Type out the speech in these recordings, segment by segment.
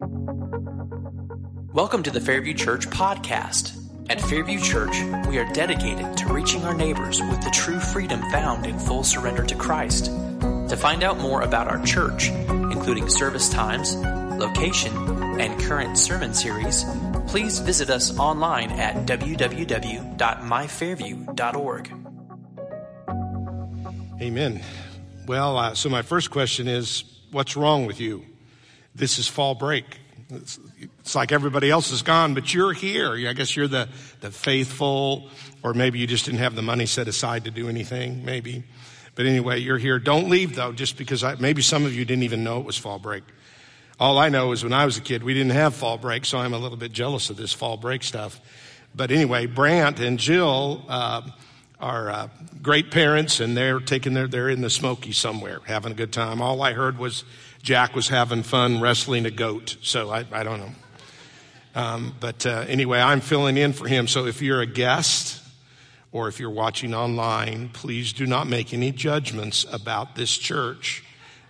Welcome to the Fairview Church podcast. At Fairview Church, we are dedicated to reaching our neighbors with the true freedom found in full surrender to Christ. To find out more about our church, including service times, location, and current sermon series, please visit us online at www.myfairview.org. Amen. Well, uh, so my first question is what's wrong with you? This is fall break. It's, it's, like everybody else is gone, but you're here. I guess you're the, the faithful, or maybe you just didn't have the money set aside to do anything, maybe. But anyway, you're here. Don't leave though, just because I, maybe some of you didn't even know it was fall break. All I know is when I was a kid, we didn't have fall break, so I'm a little bit jealous of this fall break stuff. But anyway, Brant and Jill uh, are uh, great parents, and they're taking their, they're in the Smoky somewhere, having a good time. All I heard was Jack was having fun wrestling a goat. So I, I don't know. Um, but uh, anyway, I'm filling in for him. So if you're a guest or if you're watching online, please do not make any judgments about this church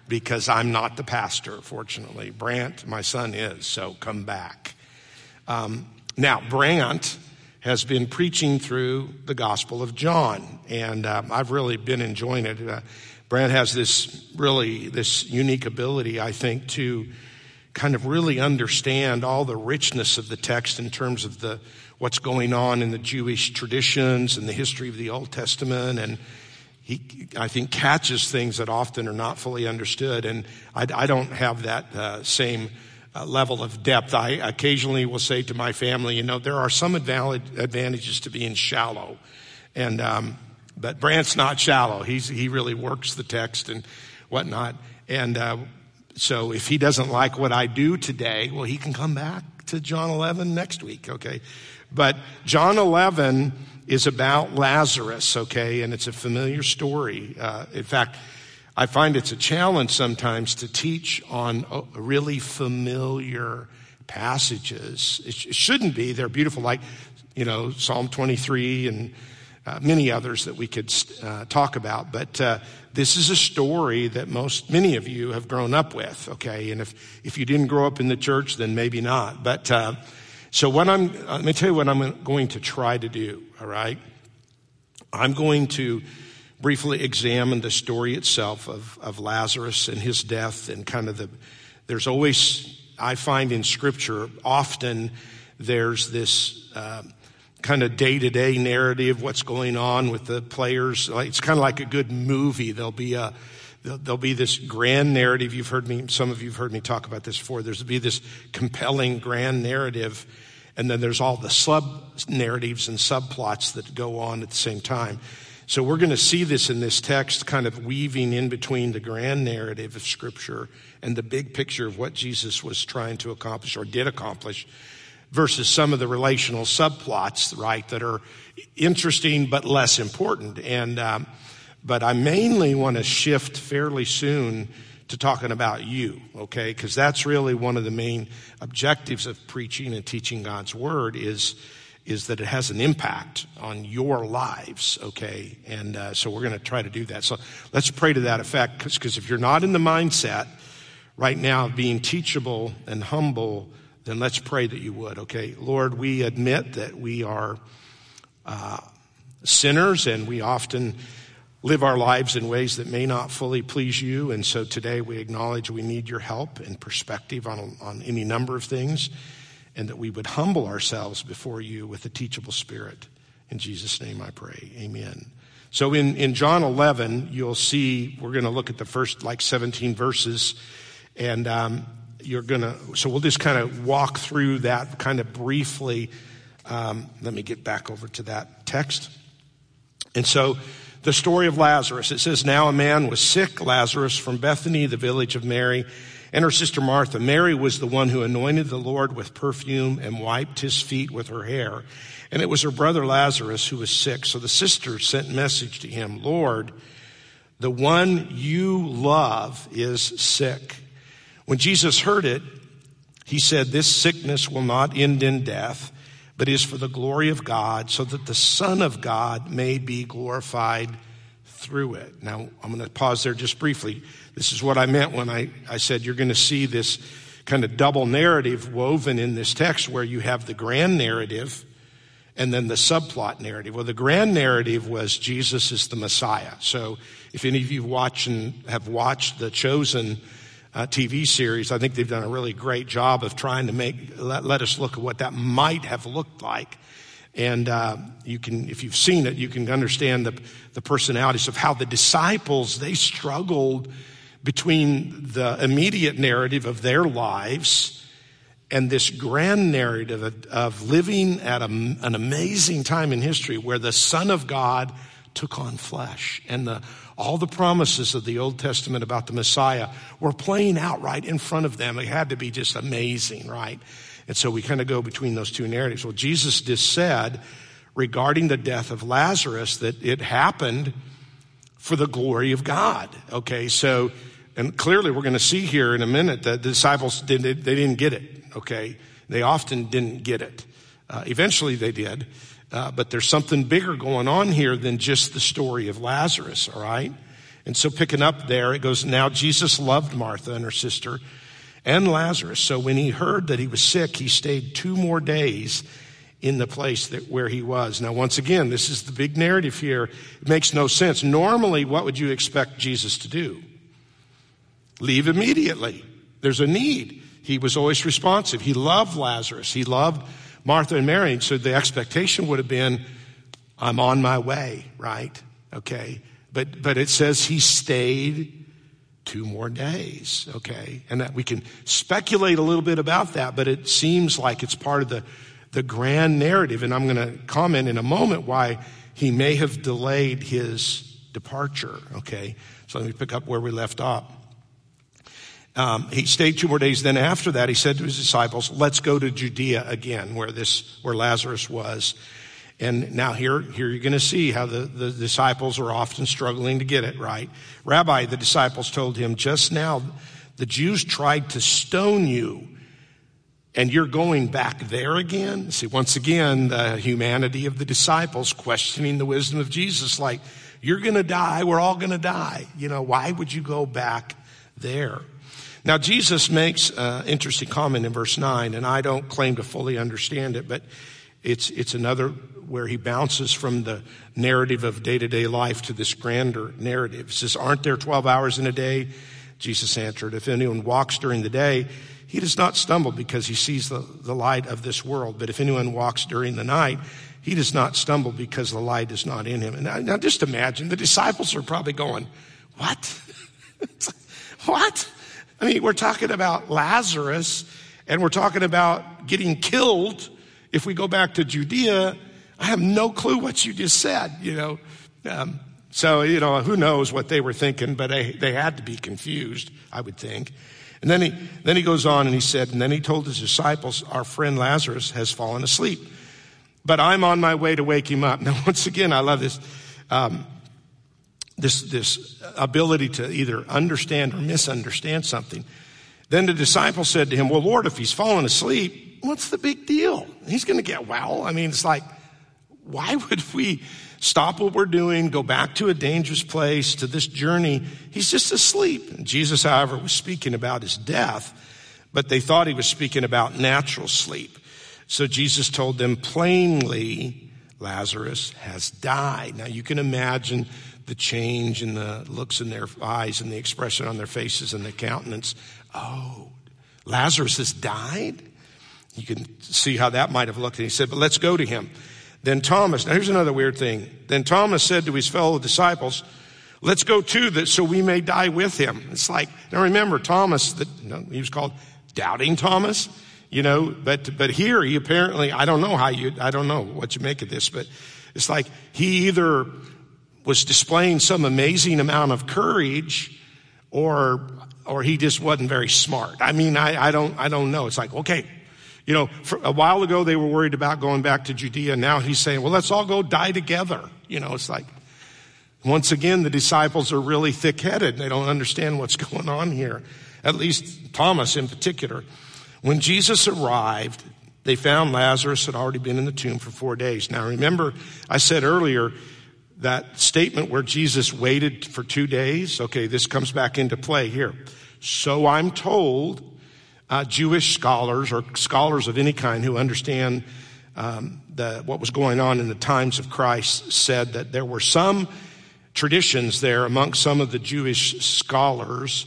because I'm not the pastor, fortunately. Brant, my son, is. So come back. Um, now, Brant has been preaching through the Gospel of John, and uh, I've really been enjoying it. Uh, Brad has this really, this unique ability, I think, to kind of really understand all the richness of the text in terms of the, what's going on in the Jewish traditions and the history of the Old Testament. And he, I think, catches things that often are not fully understood. And I, I don't have that uh, same uh, level of depth. I occasionally will say to my family, you know, there are some advantages to being shallow. And, um, but Brant's not shallow. He's, he really works the text and whatnot. And uh, so if he doesn't like what I do today, well, he can come back to John 11 next week, okay? But John 11 is about Lazarus, okay? And it's a familiar story. Uh, in fact, I find it's a challenge sometimes to teach on uh, really familiar passages. It, sh- it shouldn't be. They're beautiful, like, you know, Psalm 23 and uh, many others that we could uh, talk about, but uh, this is a story that most, many of you have grown up with, okay? And if, if you didn't grow up in the church, then maybe not. But, uh, so what I'm, let me tell you what I'm going to try to do, all right? I'm going to briefly examine the story itself of, of Lazarus and his death and kind of the, there's always, I find in scripture, often there's this, uh, kind of day to day narrative, of what's going on with the players. It's kind of like a good movie. There'll be a, there'll be this grand narrative. You've heard me, some of you have heard me talk about this before. There's be this compelling grand narrative. And then there's all the sub narratives and subplots that go on at the same time. So we're going to see this in this text kind of weaving in between the grand narrative of scripture and the big picture of what Jesus was trying to accomplish or did accomplish versus some of the relational subplots, right, that are interesting but less important. And, um, but I mainly want to shift fairly soon to talking about you, okay? Because that's really one of the main objectives of preaching and teaching God's word is is that it has an impact on your lives, okay? And uh, so we're going to try to do that. So let's pray to that effect, because if you're not in the mindset right now of being teachable and humble then let's pray that you would, okay? Lord, we admit that we are uh, sinners and we often live our lives in ways that may not fully please you. And so today we acknowledge we need your help and perspective on, on any number of things and that we would humble ourselves before you with a teachable spirit. In Jesus' name I pray. Amen. So in, in John 11, you'll see, we're going to look at the first like 17 verses. And um, you're going to, so we'll just kind of walk through that kind of briefly. Um, let me get back over to that text. And so the story of Lazarus, it says, Now a man was sick, Lazarus from Bethany, the village of Mary, and her sister Martha. Mary was the one who anointed the Lord with perfume and wiped his feet with her hair. And it was her brother Lazarus who was sick. So the sisters sent message to him, Lord, the one you love is sick. When Jesus heard it, he said, This sickness will not end in death, but is for the glory of God, so that the Son of God may be glorified through it. Now, I'm going to pause there just briefly. This is what I meant when I, I said you're going to see this kind of double narrative woven in this text where you have the grand narrative and then the subplot narrative. Well, the grand narrative was Jesus is the Messiah. So if any of you watch and have watched the Chosen uh, TV series, I think they've done a really great job of trying to make, let, let us look at what that might have looked like. And uh, you can, if you've seen it, you can understand the, the personalities of how the disciples, they struggled between the immediate narrative of their lives and this grand narrative of, of living at a, an amazing time in history where the Son of God took on flesh and the, all the promises of the Old Testament about the Messiah were playing out right in front of them. It had to be just amazing, right? And so we kind of go between those two narratives. Well, Jesus just said regarding the death of Lazarus that it happened for the glory of God. Okay, so, and clearly we're going to see here in a minute that the disciples didn't, they didn't get it okay? They often didn't get it. Uh, eventually they did. Uh, but there's something bigger going on here than just the story of Lazarus, all right? And so picking up there, it goes, now Jesus loved Martha and her sister and Lazarus. So when he heard that he was sick, he stayed two more days in the place that where he was. Now, once again, this is the big narrative here. It makes no sense. Normally, what would you expect Jesus to do? Leave immediately. There's a need. He was always responsive. He loved Lazarus. He loved Martha and Mary. So the expectation would have been, I'm on my way, right? Okay. But, but it says he stayed two more days, okay? And that we can speculate a little bit about that, but it seems like it's part of the, the grand narrative. And I'm going to comment in a moment why he may have delayed his departure, okay? So let me pick up where we left off. Um, he stayed two more days. Then after that, he said to his disciples, let's go to Judea again, where this, where Lazarus was. And now here, here you're going to see how the, the disciples are often struggling to get it right. Rabbi, the disciples told him, just now the Jews tried to stone you and you're going back there again. See, once again, the humanity of the disciples questioning the wisdom of Jesus, like, you're going to die. We're all going to die. You know, why would you go back there? Now, Jesus makes an interesting comment in verse 9, and I don't claim to fully understand it, but it's, it's another where he bounces from the narrative of day to day life to this grander narrative. He says, Aren't there 12 hours in a day? Jesus answered, If anyone walks during the day, he does not stumble because he sees the, the light of this world. But if anyone walks during the night, he does not stumble because the light is not in him. And now, now just imagine the disciples are probably going, What? what? I mean, we're talking about Lazarus and we're talking about getting killed. If we go back to Judea, I have no clue what you just said, you know. Um, so, you know, who knows what they were thinking, but they, they had to be confused, I would think. And then he, then he goes on and he said, and then he told his disciples, our friend Lazarus has fallen asleep, but I'm on my way to wake him up. Now, once again, I love this. Um, this, this ability to either understand or misunderstand something. Then the disciple said to him, Well, Lord, if he's fallen asleep, what's the big deal? He's going to get well. I mean, it's like, why would we stop what we're doing, go back to a dangerous place, to this journey? He's just asleep. Jesus, however, was speaking about his death, but they thought he was speaking about natural sleep. So Jesus told them plainly, Lazarus has died. Now you can imagine the change in the looks in their eyes and the expression on their faces and the countenance. Oh, Lazarus has died? You can see how that might have looked. And he said, but let's go to him. Then Thomas, now here's another weird thing. Then Thomas said to his fellow disciples, let's go too that so we may die with him. It's like, now remember Thomas, that, you know, he was called doubting Thomas, you know, but, but here he apparently, I don't know how you, I don't know what you make of this, but it's like he either was displaying some amazing amount of courage or or he just wasn't very smart. I mean, I, I don't I don't know. It's like, okay, you know, a while ago they were worried about going back to Judea. Now he's saying, well, let's all go die together. You know, it's like once again the disciples are really thick-headed. They don't understand what's going on here. At least Thomas in particular. When Jesus arrived, they found Lazarus had already been in the tomb for four days. Now remember, I said earlier, that statement where Jesus waited for two days, okay, this comes back into play here. So I'm told, uh, Jewish scholars or scholars of any kind who understand um, the, what was going on in the times of Christ said that there were some traditions there among some of the Jewish scholars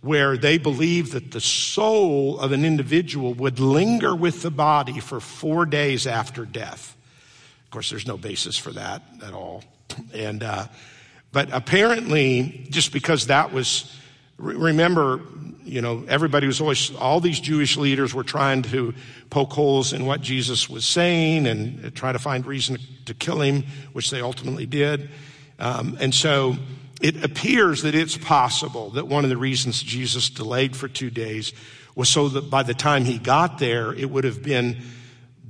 where they believed that the soul of an individual would linger with the body for four days after death. Course, there's no basis for that at all. And, uh, but apparently, just because that was, remember, you know, everybody was always, all these Jewish leaders were trying to poke holes in what Jesus was saying and try to find reason to kill him, which they ultimately did. Um, and so it appears that it's possible that one of the reasons Jesus delayed for two days was so that by the time he got there, it would have been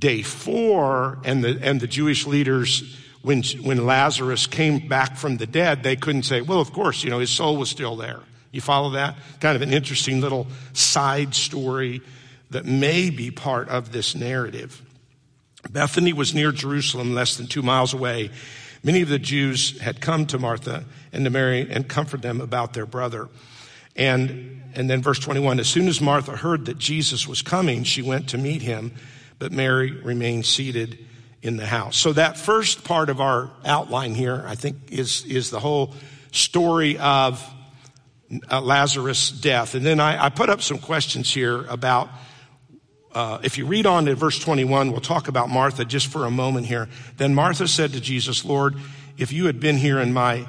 day four and the, and the Jewish leaders when, when Lazarus came back from the dead, they couldn't say, well, of course, you know, his soul was still there. You follow that? Kind of an interesting little side story that may be part of this narrative. Bethany was near Jerusalem, less than two miles away. Many of the Jews had come to Martha and to Mary and comfort them about their brother. And, and then verse 21, as soon as Martha heard that Jesus was coming, she went to meet him, but Mary remained seated in the house. So that first part of our outline here, I think, is, is the whole story of uh, Lazarus' death. And then I, I, put up some questions here about, uh, if you read on to verse 21, we'll talk about Martha just for a moment here. Then Martha said to Jesus, Lord, if you had been here in my,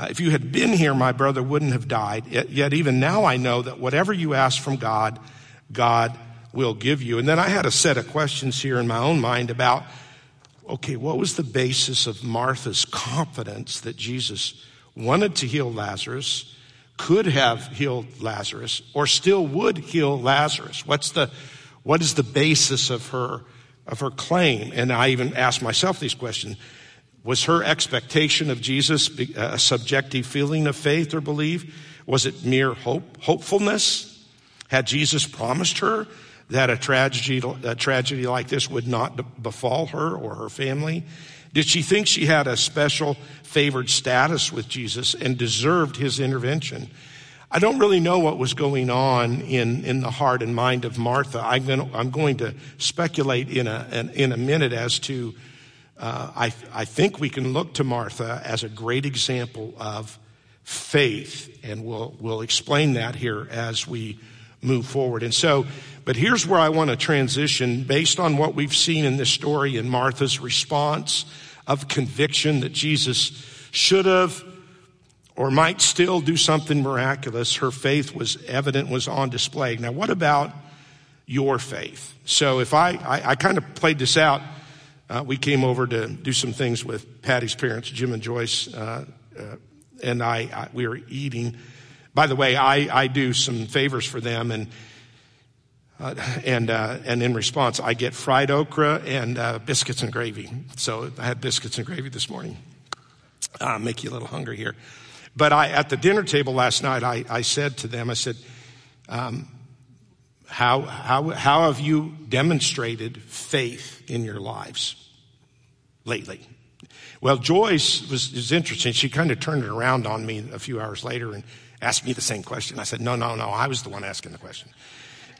uh, if you had been here, my brother wouldn't have died. Yet, yet even now I know that whatever you ask from God, God will give you. And then I had a set of questions here in my own mind about okay, what was the basis of Martha's confidence that Jesus wanted to heal Lazarus, could have healed Lazarus, or still would heal Lazarus? What's the, what is the basis of her, of her claim? And I even asked myself these questions. Was her expectation of Jesus a subjective feeling of faith or belief? Was it mere hope, hopefulness? Had Jesus promised her that a tragedy, a tragedy like this would not befall her or her family? Did she think she had a special favored status with Jesus and deserved his intervention? I don't really know what was going on in, in the heart and mind of Martha. I'm going to, I'm going to speculate in a, in, a minute as to, uh, I, I think we can look to Martha as a great example of faith, and we'll, we'll explain that here as we move forward. And so, but here's where I want to transition based on what we've seen in this story in Martha's response of conviction that Jesus should have or might still do something miraculous. Her faith was evident, was on display. Now, what about your faith? So if I, I, I kind of played this out, uh, we came over to do some things with Patty's parents, Jim and Joyce, uh, uh, and I, I, we were eating. By the way, I, I do some favors for them and uh, and, uh, and in response, I get fried okra and uh, biscuits and gravy. So I had biscuits and gravy this morning. Uh, make you a little hungry here. But I, at the dinner table last night, I, I said to them, I said, um, how, how, how have you demonstrated faith in your lives lately? Well, Joyce was, was interesting. She kind of turned it around on me a few hours later and asked me the same question. I said, no, no, no, I was the one asking the question.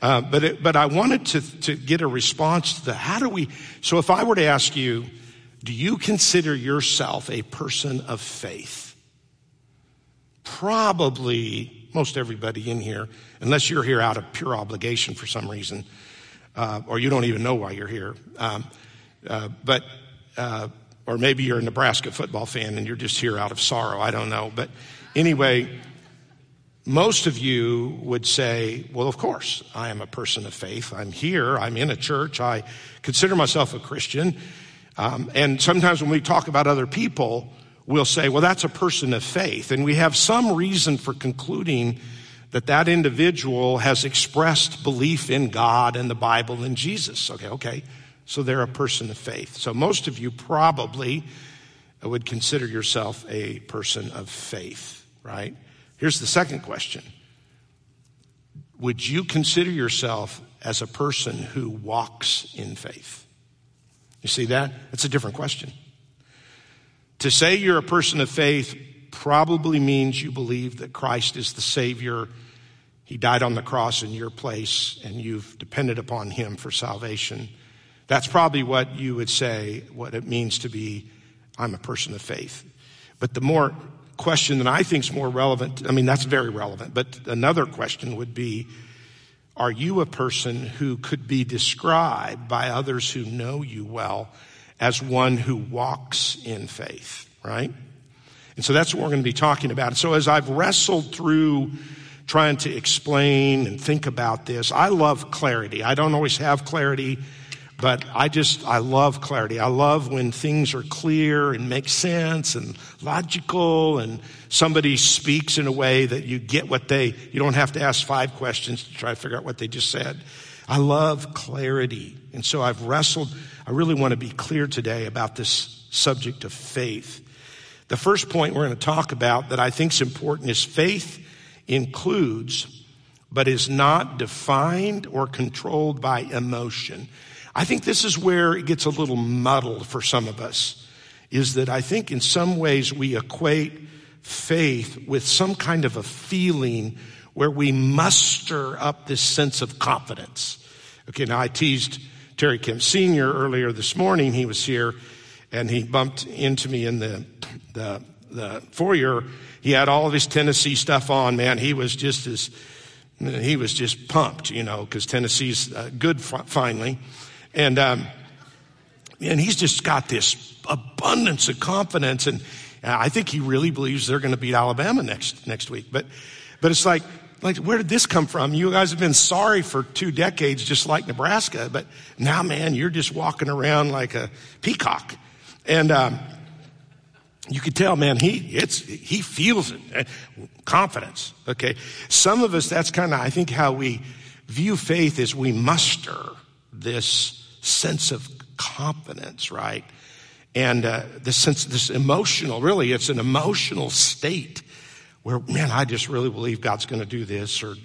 Uh, but it, but I wanted to to get a response to the how do we? So if I were to ask you, do you consider yourself a person of faith? Probably most everybody in here, unless you're here out of pure obligation for some reason, uh, or you don't even know why you're here. Um, uh, but uh, or maybe you're a Nebraska football fan and you're just here out of sorrow. I don't know. But anyway, most of you would say, well, of course, I am a person of faith. I'm here. I'm in a church. I consider myself a Christian. Um, and sometimes when we talk about other people, we'll say, well, that's a person of faith. And we have some reason for concluding that that individual has expressed belief in God and the Bible and Jesus. Okay, okay. So they're a person of faith. So most of you probably would consider yourself a person of faith, right? Here's the second question Would you consider yourself as a person who walks in faith? You see that? That's a different question. To say you're a person of faith probably means you believe that Christ is the Savior He died on the cross in your place, and you've depended upon him for salvation. That's probably what you would say, what it means to be, I'm a person of faith. But the more question that I think is more relevant, I mean, that's very relevant, but another question would be, are you a person who could be described by others who know you well as one who walks in faith, right? And so that's what we're going to be talking about. So as I've wrestled through trying to explain and think about this, I love clarity. I don't always have clarity, but I just, I love clarity. I love when things are clear and make sense and logical and somebody speaks in a way that you get what they, you don't have to ask five questions to try to figure out what they just said. I love clarity. And so I've wrestled, I really want to be clear today about this subject of faith. The first point we're going to talk about that I think is important is faith includes, but is not defined or controlled by emotion. I think this is where it gets a little muddled for some of us, is that I think in some ways we equate faith with some kind of a feeling where we muster up this sense of confidence. Okay, now I teased Terry Kim Sr. earlier this morning. He was here and he bumped into me in the, the, the foyer. He had all of his Tennessee stuff on, man. He was just as, he was just pumped, you know, because Tennessee's uh, good finally. And, um, and he's just got this abundance of confidence. And I think he really believes they're going to beat Alabama next, next week. But, but it's like, like, where did this come from? You guys have been sorry for two decades, just like Nebraska, but now, man, you're just walking around like a peacock. And, um, you could tell, man, he, it's, he feels it. Confidence. Okay. Some of us, that's kind of, I think, how we view faith is we muster this sense of confidence, right? And uh, this sense, this emotional, really, it's an emotional state where, man, I just really believe God's going to do this or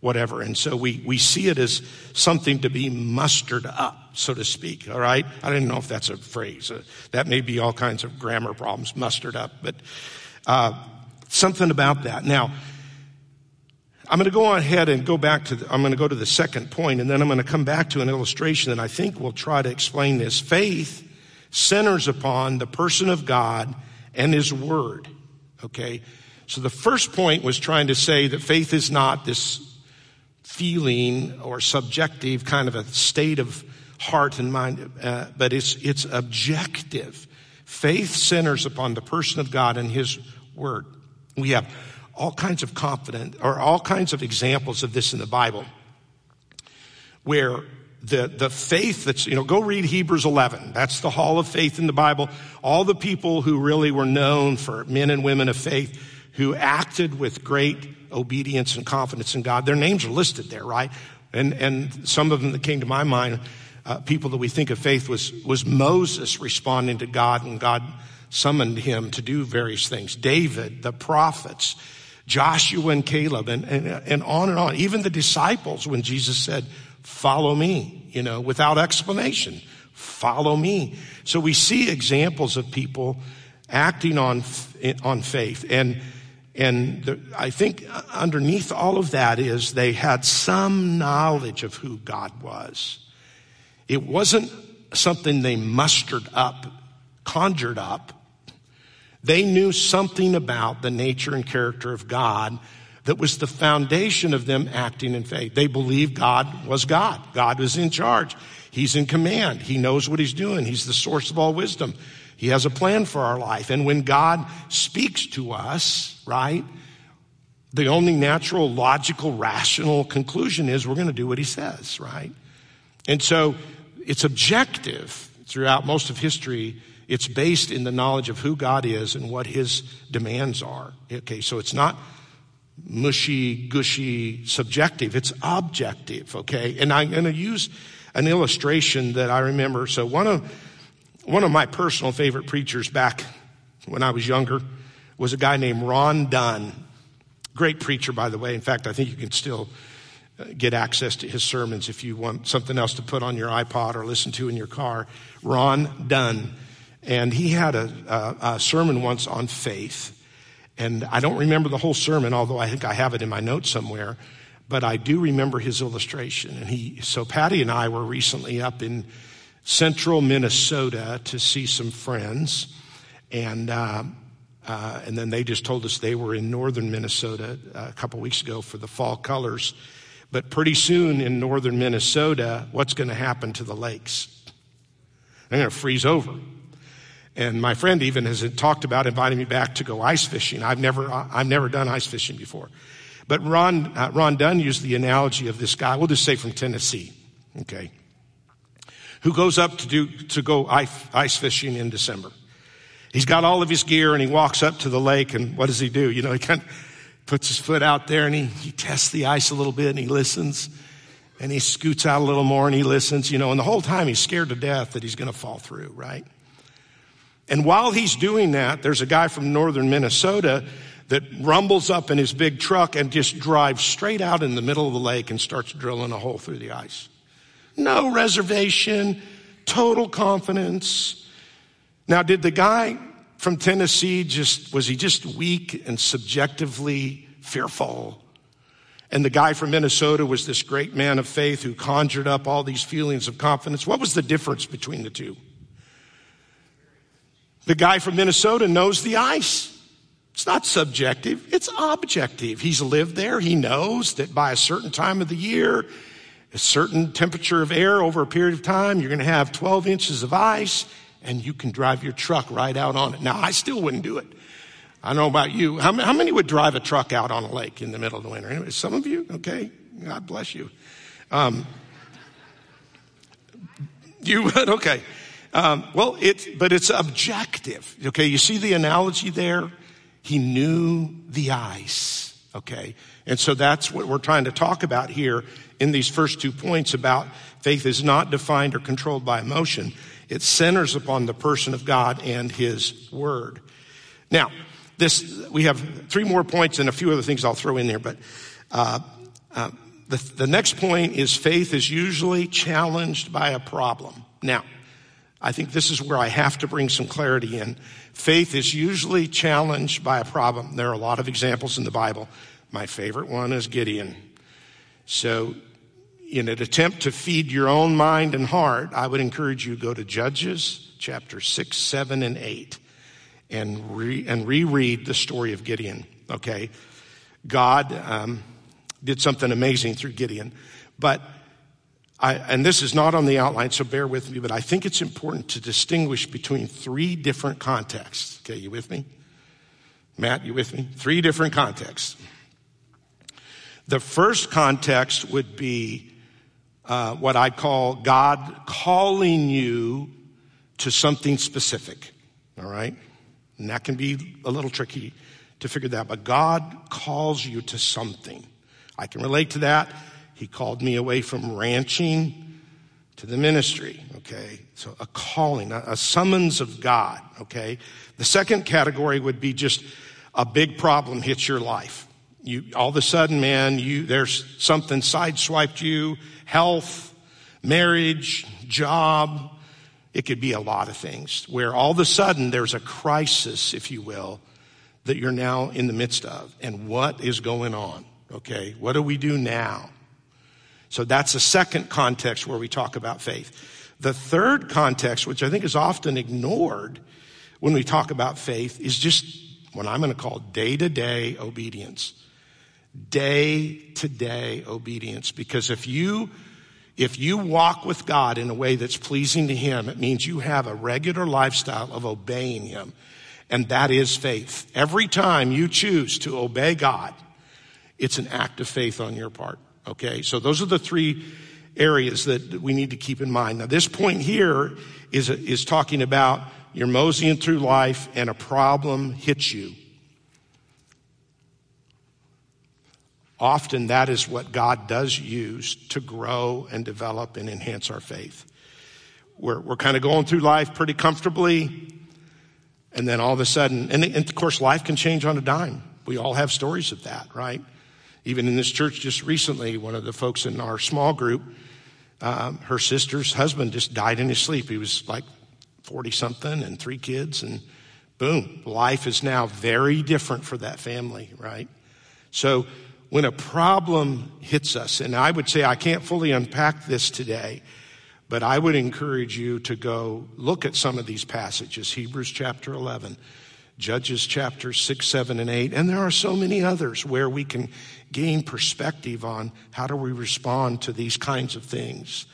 whatever. And so we, we see it as something to be mustered up, so to speak. All right. I didn't know if that's a phrase. Uh, that may be all kinds of grammar problems, mustered up, but, uh, something about that. Now, I'm going to go on ahead and go back to, the, I'm going to go to the second point and then I'm going to come back to an illustration that I think will try to explain this. Faith centers upon the person of God and His Word. Okay? So the first point was trying to say that faith is not this feeling or subjective kind of a state of heart and mind, uh, but it's, it's objective. Faith centers upon the person of God and His Word. We have all kinds of confident or all kinds of examples of this in the Bible where the, the faith that's, you know, go read Hebrews 11. That's the hall of faith in the Bible. All the people who really were known for men and women of faith who acted with great obedience and confidence in God. Their names are listed there, right? And, and some of them that came to my mind, uh, people that we think of faith was, was Moses responding to God and God summoned him to do various things. David, the prophets, Joshua and Caleb and, and, and on and on. Even the disciples when Jesus said, follow me, you know, without explanation, follow me. So we see examples of people acting on, on faith. And, and the, I think underneath all of that is they had some knowledge of who God was. It wasn't something they mustered up, conjured up. They knew something about the nature and character of God that was the foundation of them acting in faith. They believed God was God. God was in charge. He's in command. He knows what he's doing. He's the source of all wisdom. He has a plan for our life. And when God speaks to us, right, the only natural, logical, rational conclusion is we're going to do what he says, right? And so it's objective throughout most of history it's based in the knowledge of who God is and what his demands are. Okay, so it's not mushy, gushy, subjective. It's objective, okay? And I'm going to use an illustration that I remember. So one of, one of my personal favorite preachers back when I was younger was a guy named Ron Dunn. Great preacher, by the way. In fact, I think you can still uh, get access to his sermons if you want something else to put on your iPod or listen to in your car. Ron Dunn. And he had a, a, a sermon once on faith. And I don't remember the whole sermon, although I think I have it in my notes somewhere. but I do remember his illustration. And he, so Patty and I were recently up in central Minnesota to see some friends. And, uh, uh, and then they just told us they were in northern Minnesota uh, a couple weeks ago for the fall colors. But pretty soon in northern Minnesota, what's going to happen to the lakes? They're going to freeze over. And my friend even has talked about inviting me back to go ice fishing. I've never, I've never done ice fishing before. But Ron, uh, Ron Dunn used the analogy of this guy, we'll just say from Tennessee, okay, who goes up to do, to go ice fishing in December. He's got all of his gear and he walks up to the lake and what does he do? You know, he kind of puts his foot out there and he, he tests the ice a little bit and he listens and he scoots out a little more and he listens, you know, and the whole time he's scared to death that he's going to fall through, right? And while he's doing that, there's a guy from northern Minnesota that rumbles up in his big truck and just drives straight out in the middle of the lake and starts drilling a hole through the ice. No reservation, total confidence. Now, did the guy from Tennessee just, was he just weak and subjectively fearful? And the guy from Minnesota was this great man of faith who conjured up all these feelings of confidence. What was the difference between the two? The guy from Minnesota knows the ice. It's not subjective, it's objective. He's lived there. He knows that by a certain time of the year, a certain temperature of air over a period of time, you're going to have 12 inches of ice and you can drive your truck right out on it. Now, I still wouldn't do it. I don't know about you. How, how many would drive a truck out on a lake in the middle of the winter? Anyway, some of you? Okay. God bless you. Um, you would? Okay. Um, well, it, but it's objective. Okay. You see the analogy there? He knew the ice. Okay. And so that's what we're trying to talk about here in these first two points about faith is not defined or controlled by emotion. It centers upon the person of God and his word. Now, this, we have three more points and a few other things I'll throw in there, but, uh, uh, the, the next point is faith is usually challenged by a problem. Now, I think this is where I have to bring some clarity in. Faith is usually challenged by a problem. There are a lot of examples in the Bible. My favorite one is Gideon. So, in an attempt to feed your own mind and heart, I would encourage you to go to Judges chapter 6, 7, and 8 and, re, and reread the story of Gideon. Okay? God um, did something amazing through Gideon. But I, and this is not on the outline, so bear with me, but I think it's important to distinguish between three different contexts. Okay, you with me? Matt, you with me? Three different contexts. The first context would be uh, what I call God calling you to something specific. All right? And that can be a little tricky to figure that but God calls you to something. I can relate to that he called me away from ranching to the ministry, okay? So a calling, a, summons of God, okay? The second category would be just a big problem hits your life. You, all of a sudden, man, you, there's something sideswiped you, health, marriage, job. It could be a lot of things where all of a sudden there's a crisis, if you will, that you're now in the midst of. And what is going on? Okay. What do we do now? So that's a second context where we talk about faith. The third context, which I think is often ignored when we talk about faith, is just what I'm going to call day to day obedience. Day to day obedience. Because if you, if you walk with God in a way that's pleasing to Him, it means you have a regular lifestyle of obeying Him. And that is faith. Every time you choose to obey God, it's an act of faith on your part. Okay, so those are the three areas that we need to keep in mind. Now, this point here is, is talking about you're moseying through life and a problem hits you. Often that is what God does use to grow and develop and enhance our faith. We're, we're kind of going through life pretty comfortably, and then all of a sudden, and, and of course, life can change on a dime. We all have stories of that, right? Even in this church just recently, one of the folks in our small group, um, her sister's husband just died in his sleep. He was like 40 something and three kids, and boom, life is now very different for that family, right? So when a problem hits us, and I would say I can't fully unpack this today, but I would encourage you to go look at some of these passages Hebrews chapter 11, Judges chapter 6, 7, and 8, and there are so many others where we can gain perspective on how do we respond to these kinds of things.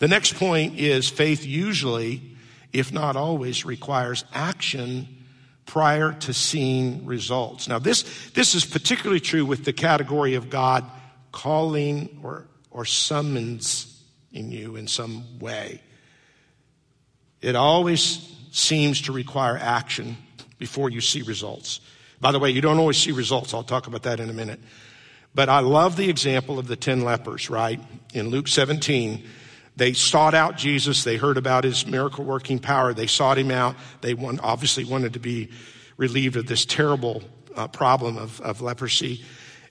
The next point is faith usually, if not always, requires action prior to seeing results. Now, this, this is particularly true with the category of God calling or, or summons in you in some way. It always seems to require action before you see results. By the way, you don't always see results. I'll talk about that in a minute. But I love the example of the 10 lepers, right? In Luke 17, they sought out Jesus. They heard about his miracle working power. They sought him out. They want, obviously wanted to be relieved of this terrible uh, problem of, of, leprosy.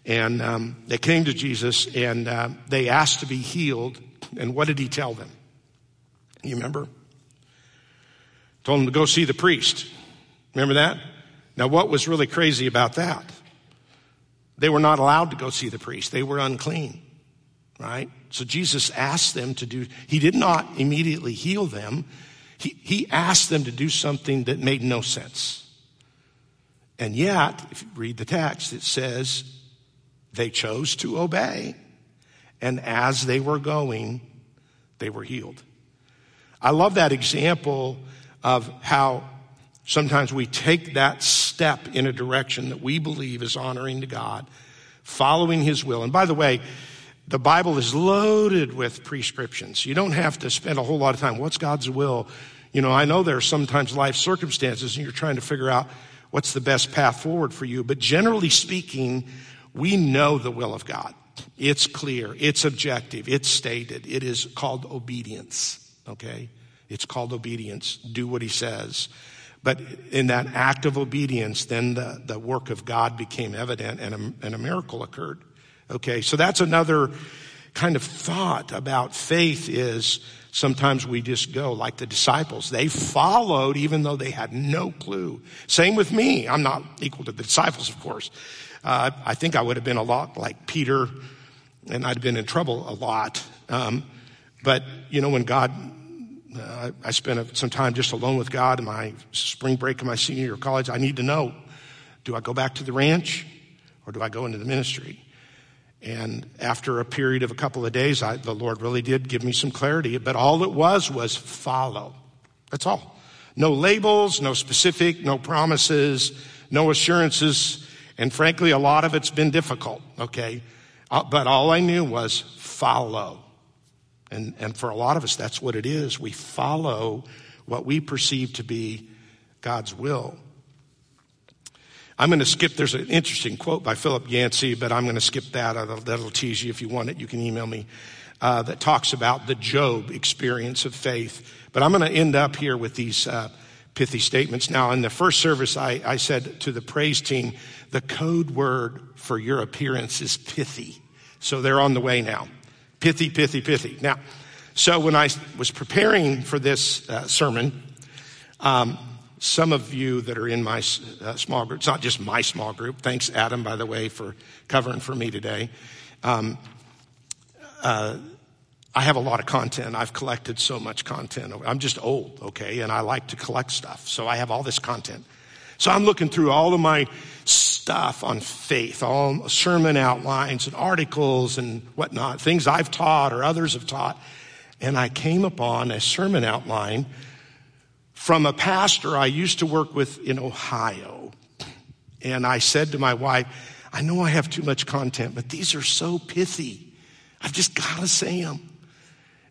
And um, they came to Jesus and uh, they asked to be healed. And what did he tell them? You remember? Told them to go see the priest. Remember that? Now, what was really crazy about that? They were not allowed to go see the priest. They were unclean right? So Jesus asked them to do, he did not immediately heal them. He, he asked them to do something that made no sense. And yet, if you read the text, it says they chose to obey. And as they were going, they were healed. I love that example of how sometimes we take that step in a direction that we believe is honoring to God, following His will. And by the way, the Bible is loaded with prescriptions. You don't have to spend a whole lot of time. What's God's will? You know, I know there are sometimes life circumstances and you're trying to figure out what's the best path forward for you. But generally speaking, we know the will of God. It's clear. It's objective. It's stated. It is called obedience. Okay? It's called obedience. Do what he says. But in that act of obedience, then the, the work of God became evident and a, and a miracle occurred. Okay, so that's another kind of thought about faith is sometimes we just go like the disciples. They followed even though they had no clue. Same with me. I'm not equal to the disciples, of course. Uh, I think I would have been a lot like Peter and I'd have been in trouble a lot. Um, but, you know, when God, uh, I spent some time just alone with God in my spring break of my senior year of college. I need to know, do I go back to the ranch or do I go into the ministry? And after a period of a couple of days, I, the Lord really did give me some clarity. But all it was was follow. That's all. No labels, no specific, no promises, no assurances. And frankly, a lot of it's been difficult, okay? Uh, but all I knew was follow. And, and for a lot of us, that's what it is. We follow what we perceive to be God's will. I'm going to skip, there's an interesting quote by Philip Yancey, but I'm going to skip that. That'll tease you if you want it. You can email me. Uh, that talks about the Job experience of faith. But I'm going to end up here with these uh, pithy statements. Now, in the first service, I, I said to the praise team, the code word for your appearance is pithy. So they're on the way now. Pithy, pithy, pithy. Now, so when I was preparing for this uh, sermon, um, some of you that are in my uh, small group, it's not just my small group. Thanks, Adam, by the way, for covering for me today. Um, uh, I have a lot of content. I've collected so much content. I'm just old, okay, and I like to collect stuff. So I have all this content. So I'm looking through all of my stuff on faith, all sermon outlines and articles and whatnot, things I've taught or others have taught. And I came upon a sermon outline from a pastor I used to work with in Ohio. And I said to my wife, I know I have too much content, but these are so pithy. I've just got to say them.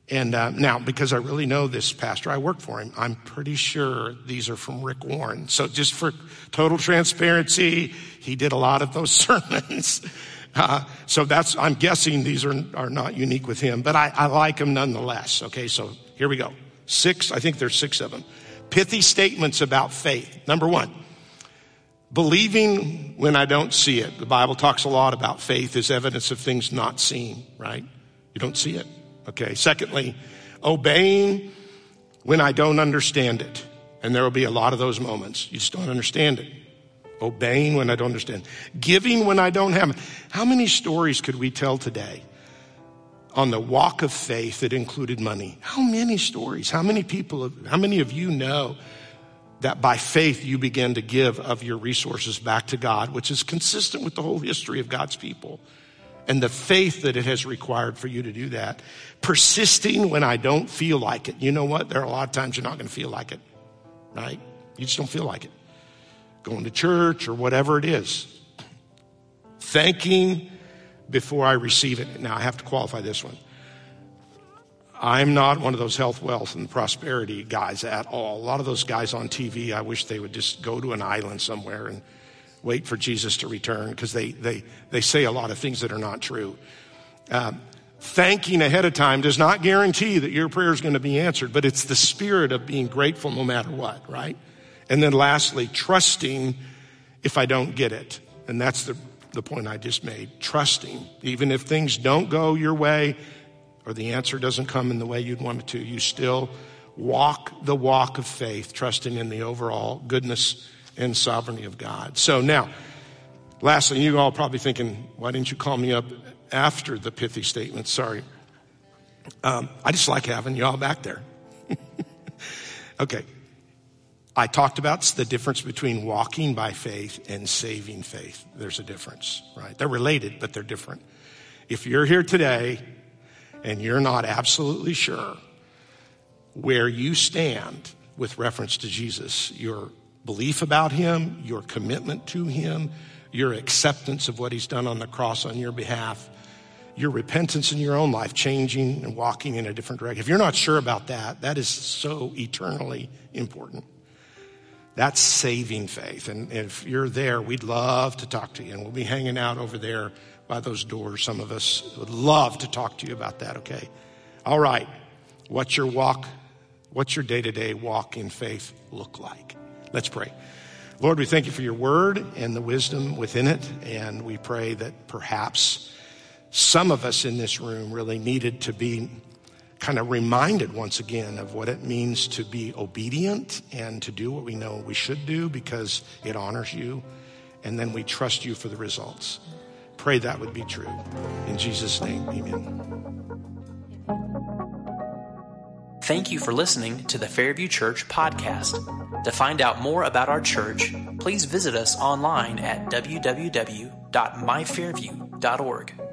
And uh, now, because I really know this pastor, I work for him. I'm pretty sure these are from Rick Warren. So, just for total transparency, he did a lot of those sermons. Uh, so that's I'm guessing these are are not unique with him, but I, I like them nonetheless. Okay, so here we go. Six, I think there's six of them pithy statements about faith. Number one, believing when I don't see it. The Bible talks a lot about faith as evidence of things not seen, right? You don't see it. Okay. Secondly, obeying when I don't understand it. And there will be a lot of those moments. You just don't understand it. obeying when I don't understand, giving when I don't have. How many stories could we tell today on the walk of faith that included money? How many stories? How many people, how many of you know that by faith you begin to give of your resources back to God, which is consistent with the whole history of God's people? And the faith that it has required for you to do that. Persisting when I don't feel like it. You know what? There are a lot of times you're not going to feel like it, right? You just don't feel like it. Going to church or whatever it is. Thanking before I receive it. Now, I have to qualify this one. I'm not one of those health, wealth, and prosperity guys at all. A lot of those guys on TV, I wish they would just go to an island somewhere and wait for Jesus to return because they, they, they say a lot of things that are not true. Um, thanking ahead of time does not guarantee that your prayer is going to be answered, but it's the spirit of being grateful no matter what, right? And then lastly, trusting if I don't get it. And that's the, the point I just made. Trusting. Even if things don't go your way or the answer doesn't come in the way you'd want it to, you still walk the walk of faith, trusting in the overall goodness and sovereignty of God. So now, lastly, you all probably thinking, why didn't you call me up after the pithy statement? Sorry. Um, I just like having you all back there. okay. I talked about the difference between walking by faith and saving faith. There's a difference, right? They're related, but they're different. If you're here today and you're not absolutely sure where you stand with reference to Jesus, you're belief about Him, your commitment to Him, your acceptance of what He's done on the cross on your behalf, your repentance in your own life, changing and walking in a different direction. If you're not sure about that, that is so eternally important. That's saving faith. And if you're there, we'd love to talk to you. And we'll be hanging out over there by those doors. Some of us would love to talk to you about that, okay? All right. What's your walk? What's your day to day walk in faith look like? Let's pray. Lord, we thank you for your word and the wisdom within it. And we pray that perhaps some of us in this room really needed to be kind of reminded once again of what it means to be obedient and to do what we know we should do because it honors you. And then we trust you for the results. Pray that would be true. In Jesus' name, amen. Thank you for listening to the Fairview Church podcast. To find out more about our church, please visit us online at www.myfairview.org.